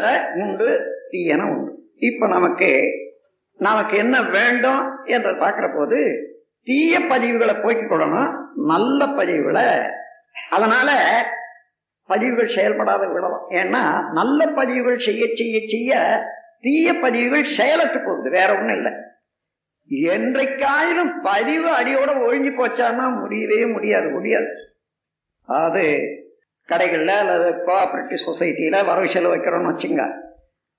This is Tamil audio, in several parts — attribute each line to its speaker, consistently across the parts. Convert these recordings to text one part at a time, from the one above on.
Speaker 1: நல்லத உண்டு தீயன உண்டு. இப்ப நமக்கு நமக்கு என்ன வேண்டும் என்று பார்க்கிற போது தீய பதிவுகளை போக்கிக் கொள்ளணும் நல்ல பதிவுகளை. அதனால பதிவுகள் செயல்படாத விடலாம் ஏன்னா நல்ல பதிவுகள் செய்ய செய்ய செய்ய தீய பதிவுகள் செயலற்று போகுது வேற ஒண்ணும் இல்லை. என்றைக்காயிலும் பதிவு அடியோட ஒழிஞ்சு போச்சான்னா முடியவே முடியாது முடியாது. அது கடைகளில் அல்லது கோஆப்ரேட்டிவ் சொசைட்டியில வரவு செலவு வைக்கிறோம்னு வச்சுங்க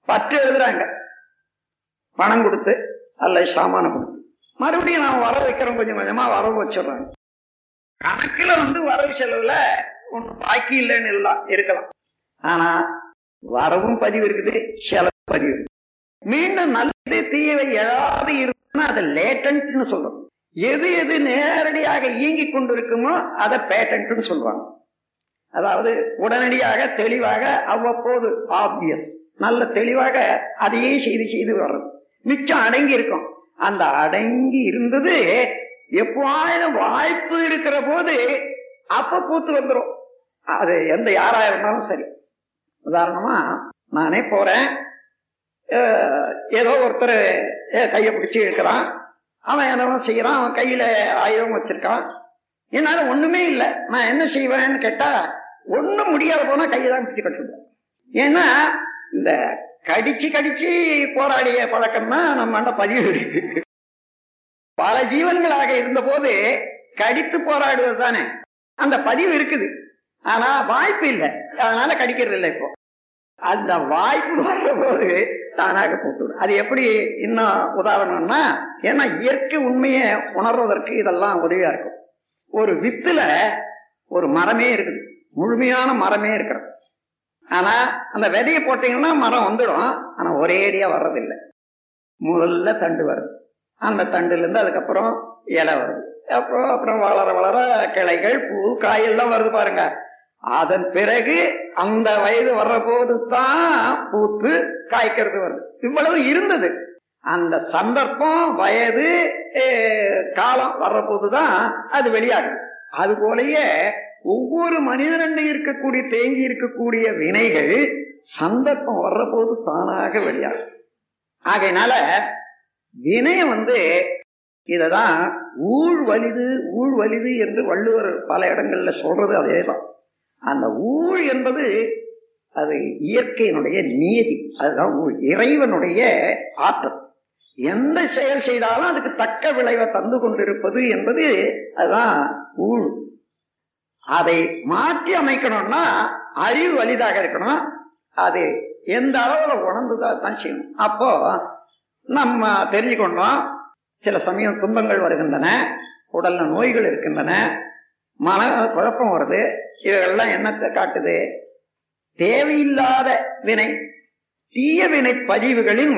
Speaker 1: பற்று எழுதுறாங்க. பணம் கொடுத்து அல்ல சாமானம் கொடுத்து. மறுபடியும் நான் வரவு வைக்கிறோம் கொஞ்சம் கொஞ்சமா வரவு வச்சிடுறாங்க. கணக்குல வந்து வரவு செலவுல ஒன்றும் பாக்கி இல்லைன்னு இல்லை இருக்கலாம். ஆனா வரவும் பதிவு இருக்குது செலவு பதிவு இருக்குது. மீண்டும் நல்லது தீயவை எழாது இருக்குன்னா அதை லேட்டன்ட்னு சொல்றோம். எது எது நேரடியாக இயங்கி கொண்டிருக்குமோ அதை பேட்டன்ட்னு சொல்லுவாங்க. அதாவது உடனடியாக தெளிவாக அவ்வப்போது ஆப்வியஸ் நல்ல தெளிவாக அதையே செய்து செய்து வர்றது. மிச்சம் அடங்கி இருக்கும். அந்த அடங்கி இருந்தது எப்போதும் வாய்ப்பு இருக்கிற போது அப்ப பூத்து வந்துடும் அது எந்த யாரா இருந்தாலும் சரி. உதாரணமா நானே போறேன். ஏதோ ஒருத்தர் கையை பிடிச்சி இருக்கிறான் அவன் என்னவோ செய்யறான் அவன் கையில ஆயுதம் வச்சிருக்கான். என்னால ஒண்ணுமே இல்லை. நான் என்ன செய்வேன்னு கேட்டா ஒண்ணும் முடியாத போனா கையை தான் பிடிச்சு கட்டுவோம் ஏன்னா இந்த கடிச்சு கடிச்சு போராடிய பழக்கம் தான் நம்ம பதிவு. இருக்கு பல ஜீவன்களாக இருந்த போது கடித்து போராடுவது தானே. அந்த பதிவு இருக்குது. ஆனா வாய்ப்பு இல்லை. அதனால கடிக்கிறது இல்லை இப்போ. அந்த வாய்ப்பு வர்ற போது தானாக போட்டுவிடும். அது எப்படி இன்னும் உதாரணம்னா ஏன்னா இயற்கை உண்மையை உணர்வதற்கு இதெல்லாம் உதவியா இருக்கும். ஒரு வித்துல ஒரு மரமே இருக்குது. முழுமையான மரமே இருக்கிறது. ஆனா அந்த விதையை போட்டீங்கன்னா மரம் வந்துடும். ஆனா ஒரேடியா வர்றதில்லை. முதல்ல தண்டு வருது. அந்த தண்டுல இருந்து அதுக்கப்புறம் இலை வருது. அப்புறம் அப்புறம் வளர வளர கிளைகள் பூ காயெல்லாம் வருது பாருங்க. அதன் பிறகு அந்த வயது வர்ற போது தான் பூத்து காய்க்கிறது வருது. இவ்வளவு இருந்தது. அந்த சந்தர்ப்பம் வயது காலம் வர்ற போதுதான் அது வெளியாகும் அது போலயே ஒவ்வொரு மனிதனண்டை இருக்கக்கூடிய தேங்கி இருக்கக்கூடிய வினைகள் சந்தர்ப்பம் வர்ற போது தானாக வெளியாகும். ஆகையினால வினயம் வந்து இததான் ஊழ் வலிது ஊழ் வலிது என்று வள்ளுவர் பல இடங்கள்ல சொல்றது அதேதான் அந்த ஊழ் என்பது அது இயற்கையினுடைய நியதி அதுதான் ஊழ். இறைவனுடைய ஆற்றல். எந்த செயல் செய்தாலும் அதுக்கு தக்க விளைவை தந்து கொண்டிருப்பது என்பது அதுதான் ஊழ். அதை மாற்றி அமைக்கணும்னா அறிவு வலிதாக இருக்கணும். அது எந்த அளவுல உணர்ந்துதான் தான் செய்யணும். அப்போ நம்ம தெரிஞ்சுக்கொண்டோம் சில சமயம் துன்பங்கள் வருகின்றன உடல்ல நோய்கள் இருக்கின்றன மன குழப்பம் வருது இதெல்லாம் என்னத்தை காட்டுது? தேவையில்லாத வினை தீய வினை பதிவுகளின்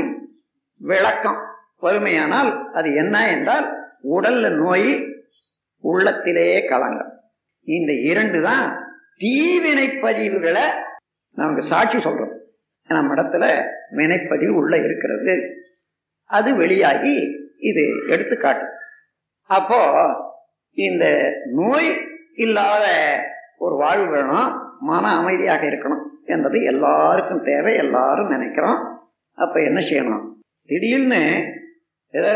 Speaker 1: விளக்கம். வறுமையானால் அது என்ன என்றால் உடல்ல நோய் உள்ளத்திலேயே கலங்கம். இந்த இரண்டு தான் தீவினை பதிவுகளை நமக்கு சாட்சி சொல்றோம். நம்ம இடத்துல வினைப்பதிவு உள்ள இருக்கிறது. அது வெளியாகி இது எடுத்துக்காட்டு. அப்போ இந்த நோய் இல்லாத ஒரு வாழ்வு வேணும் மன அமைதியாக இருக்கணும் என்பது எல்லாருக்கும் தேவை எல்லாரும் நினைக்கிறோம். அப்ப என்ன செய்யணும்? திடீர்னு ஏதோ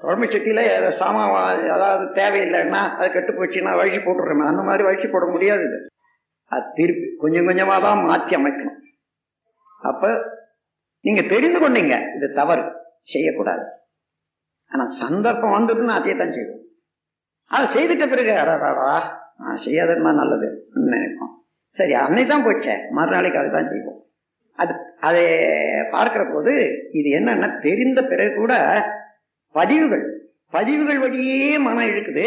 Speaker 1: குழம்பு சட்டியில் சாமா சாமான் அதாவது தேவையில்லைன்னா அது கெட்டு போச்சுன்னா வழிச்சு போட்டுடுறோமே அந்த மாதிரி வழிச்சு போட முடியாது இது. அது திருப்பி கொஞ்சம் கொஞ்சமாக தான் மாற்றி அமைக்கணும். அப்போ நீங்கள் தெரிந்து கொண்டீங்க இது தவறு. செய்யக்கூடாது. ஆனால் சந்தர்ப்பம் வந்ததுன்னு அதையே தான் செய்வோம். அதை செய்துட்ட பிறகு அடாடாடா நான் செய்யாததுமா நல்லது நினைப்போம். சரி அன்னைக்கு தான் போச்சே. மறுநாளைக்கு அதை தான் செய்வோம். அது அதை பார்க்குற போது இது என்னன்னா தெரிந்த பிறகு கூட பதிவுகள். பதிவுகள் வழியே மனம் இழுக்குது.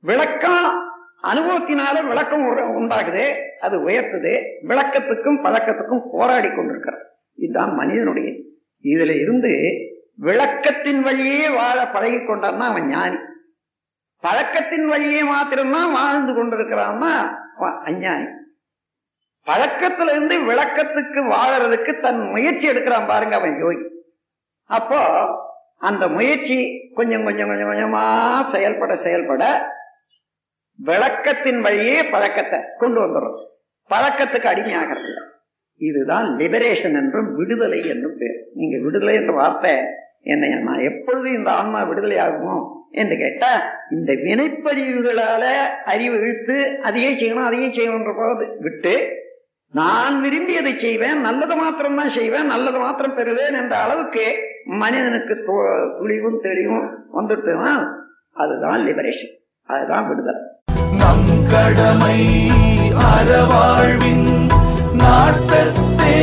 Speaker 1: விளக்கம் அனுபவத்தினால விளக்கம் உண்டாகுது. அது உயர்த்துது. விளக்கத்துக்கும் பழக்கத்துக்கும் போராடி கொண்டிருக்கிறது. இதுதான் மனிதனுடைய இதுல இருந்து விளக்கத்தின் வழியே வாழ பழகி கொண்டான்னா அவன் ஞானி. பழக்கத்தின் வழியே மாத்திரம்தான் வாழ்ந்து கொண்டிருக்கிறான்னா அஞ்ஞானி. பழக்கத்துல இருந்து விளக்கத்துக்கு வாழறதுக்கு தன் முயற்சி எடுக்கிறான் பாருங்க அவன் யோகி. அப்போ அந்த முயற்சி கொஞ்சம் கொஞ்சம் கொஞ்சம் கொஞ்சமா செயல்பட செயல்பட விளக்கத்தின் வழியே பழக்கத்தை கொண்டு வந்துடும் பழக்கத்துக்கு அடிமையாகிறது இதுதான் லிபரேஷன் என்றும் விடுதலை என்றும் பேர். நீங்க விடுதலை என்ற வார்த்தை என்னை நான் எப்பொழுது இந்த ஆன்மா விடுதலை ஆகுமோ என்று கேட்டா இந்த வினைப்பதிவுகளால அறிவு இழுத்து அதையே செய்யணும் அதையே செய்யணும்ன்ற போது விட்டு நான் விரும்பியதை செய்வேன் நல்லது மாத்திரம் தான் செய்வேன் நல்லது மாத்திரம் பெறுவேன் என்ற அளவுக்கு மனிதனுக்கு து- துளிவும் தெளிவும் வந்துட்டுனா அதுதான் லிபரேஷன் அதுதான் விடுதலை.
Speaker 2: நம் கடமை அறவாழ்வின் நாட்டத்தே.